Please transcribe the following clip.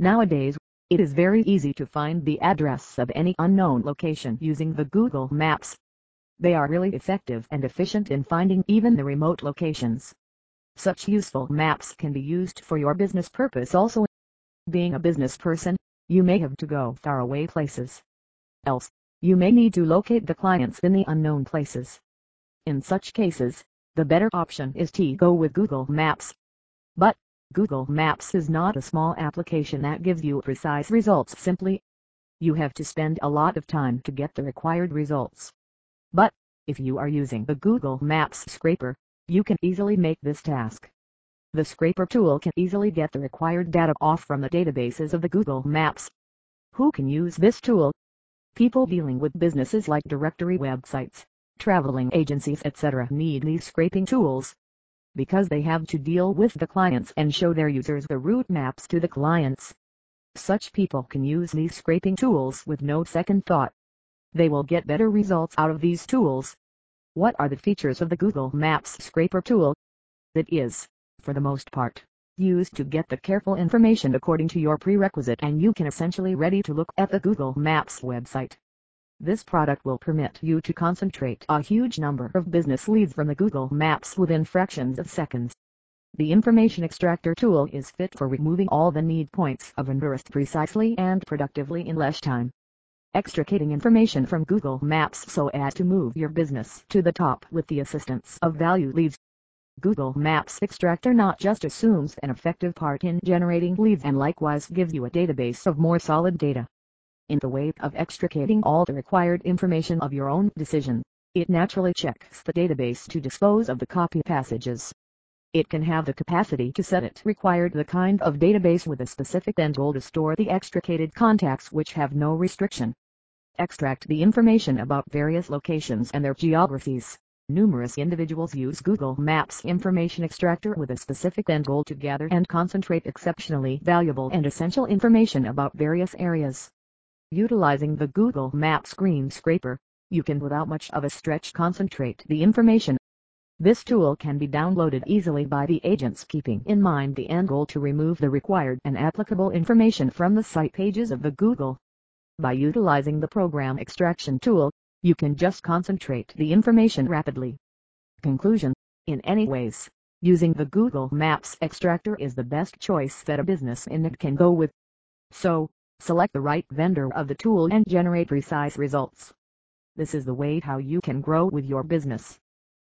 Nowadays, it is very easy to find the address of any unknown location using the Google Maps. They are really effective and efficient in finding even the remote locations. Such useful maps can be used for your business purpose also. Being a business person, you may have to go far away places. Else, you may need to locate the clients in the unknown places. In such cases, the better option is to go with Google Maps. But, Google Maps is not a small application that gives you precise results simply. You have to spend a lot of time to get the required results. But, if you are using the Google Maps scraper, you can easily make this task. The scraper tool can easily get the required data off from the databases of the Google Maps. Who can use this tool? People dealing with businesses like directory websites, traveling agencies etc. need these scraping tools because they have to deal with the clients and show their users the route maps to the clients. Such people can use these scraping tools with no second thought. They will get better results out of these tools. What are the features of the Google Maps scraper tool? It is, for the most part, used to get the careful information according to your prerequisite and you can essentially ready to look at the Google Maps website. This product will permit you to concentrate a huge number of business leads from the Google Maps within fractions of seconds. The information extractor tool is fit for removing all the need points of interest precisely and productively in less time. Extricating information from Google Maps so as to move your business to the top with the assistance of value leads. Google Maps Extractor not just assumes an effective part in generating leads and likewise gives you a database of more solid data in the way of extricating all the required information of your own decision. It naturally checks the database to dispose of the copy passages. It can have the capacity to set it required the kind of database with a specific end goal to store the extricated contacts which have no restriction. Extract the information about various locations and their geographies. Numerous individuals use Google Maps Information Extractor with a specific end goal to gather and concentrate exceptionally valuable and essential information about various areas. Utilizing the Google Maps screen scraper, you can without much of a stretch concentrate the information. This tool can be downloaded easily by the agents keeping in mind the end goal to remove the required and applicable information from the site pages of the Google. By utilizing the program extraction tool, you can just concentrate the information rapidly. Conclusion In any ways, using the Google Maps extractor is the best choice that a business in it can go with. So, Select the right vendor of the tool and generate precise results. This is the way how you can grow with your business.